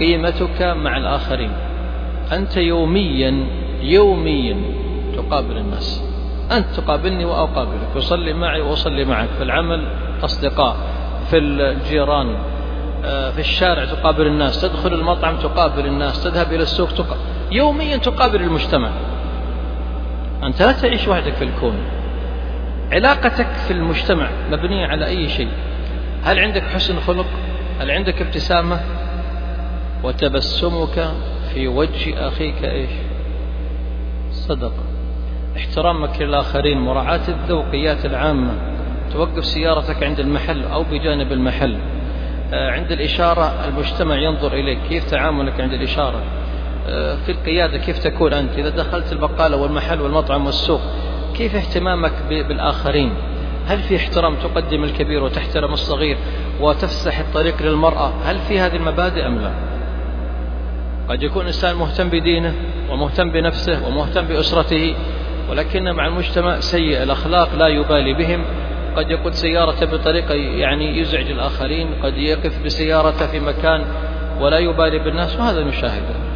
قيمتك مع الآخرين. أنت يوميا يوميا تقابل الناس. أنت تقابلني وأقابلك. تصلي معي وأصلي معك. في العمل أصدقاء. في الجيران آه، في الشارع تقابل الناس. تدخل المطعم تقابل الناس. تذهب إلى السوق تقابل يوميا تقابل المجتمع. أنت لا تعيش وحدك في الكون. علاقتك في المجتمع مبنية على أي شيء؟ هل عندك حسن خلق؟ هل عندك ابتسامة؟ وتبسمك في وجه أخيك إيش؟ صدقة احترامك للآخرين مراعاة الذوقيات العامة توقف سيارتك عند المحل أو بجانب المحل. آه، عند الإشارة المجتمع ينظر إليك كيف تعاملك عند الإشارة؟ آه، في القيادة كيف تكون أنت؟ إذا دخلت البقالة والمحل والمطعم والسوق كيف اهتمامك بالآخرين؟ هل في احترام تقدم الكبير وتحترم الصغير وتفسح الطريق للمرأة؟ هل في هذه المبادئ أم لا؟ قد يكون إنسان مهتم بدينه ومهتم بنفسه ومهتم بأسرته ولكن مع المجتمع سيء الأخلاق لا يبالي بهم. قد يقود سيارته بطريقة يعني يزعج الآخرين قد يقف بسيارته في مكان ولا يبالي بالناس وهذا نشاهده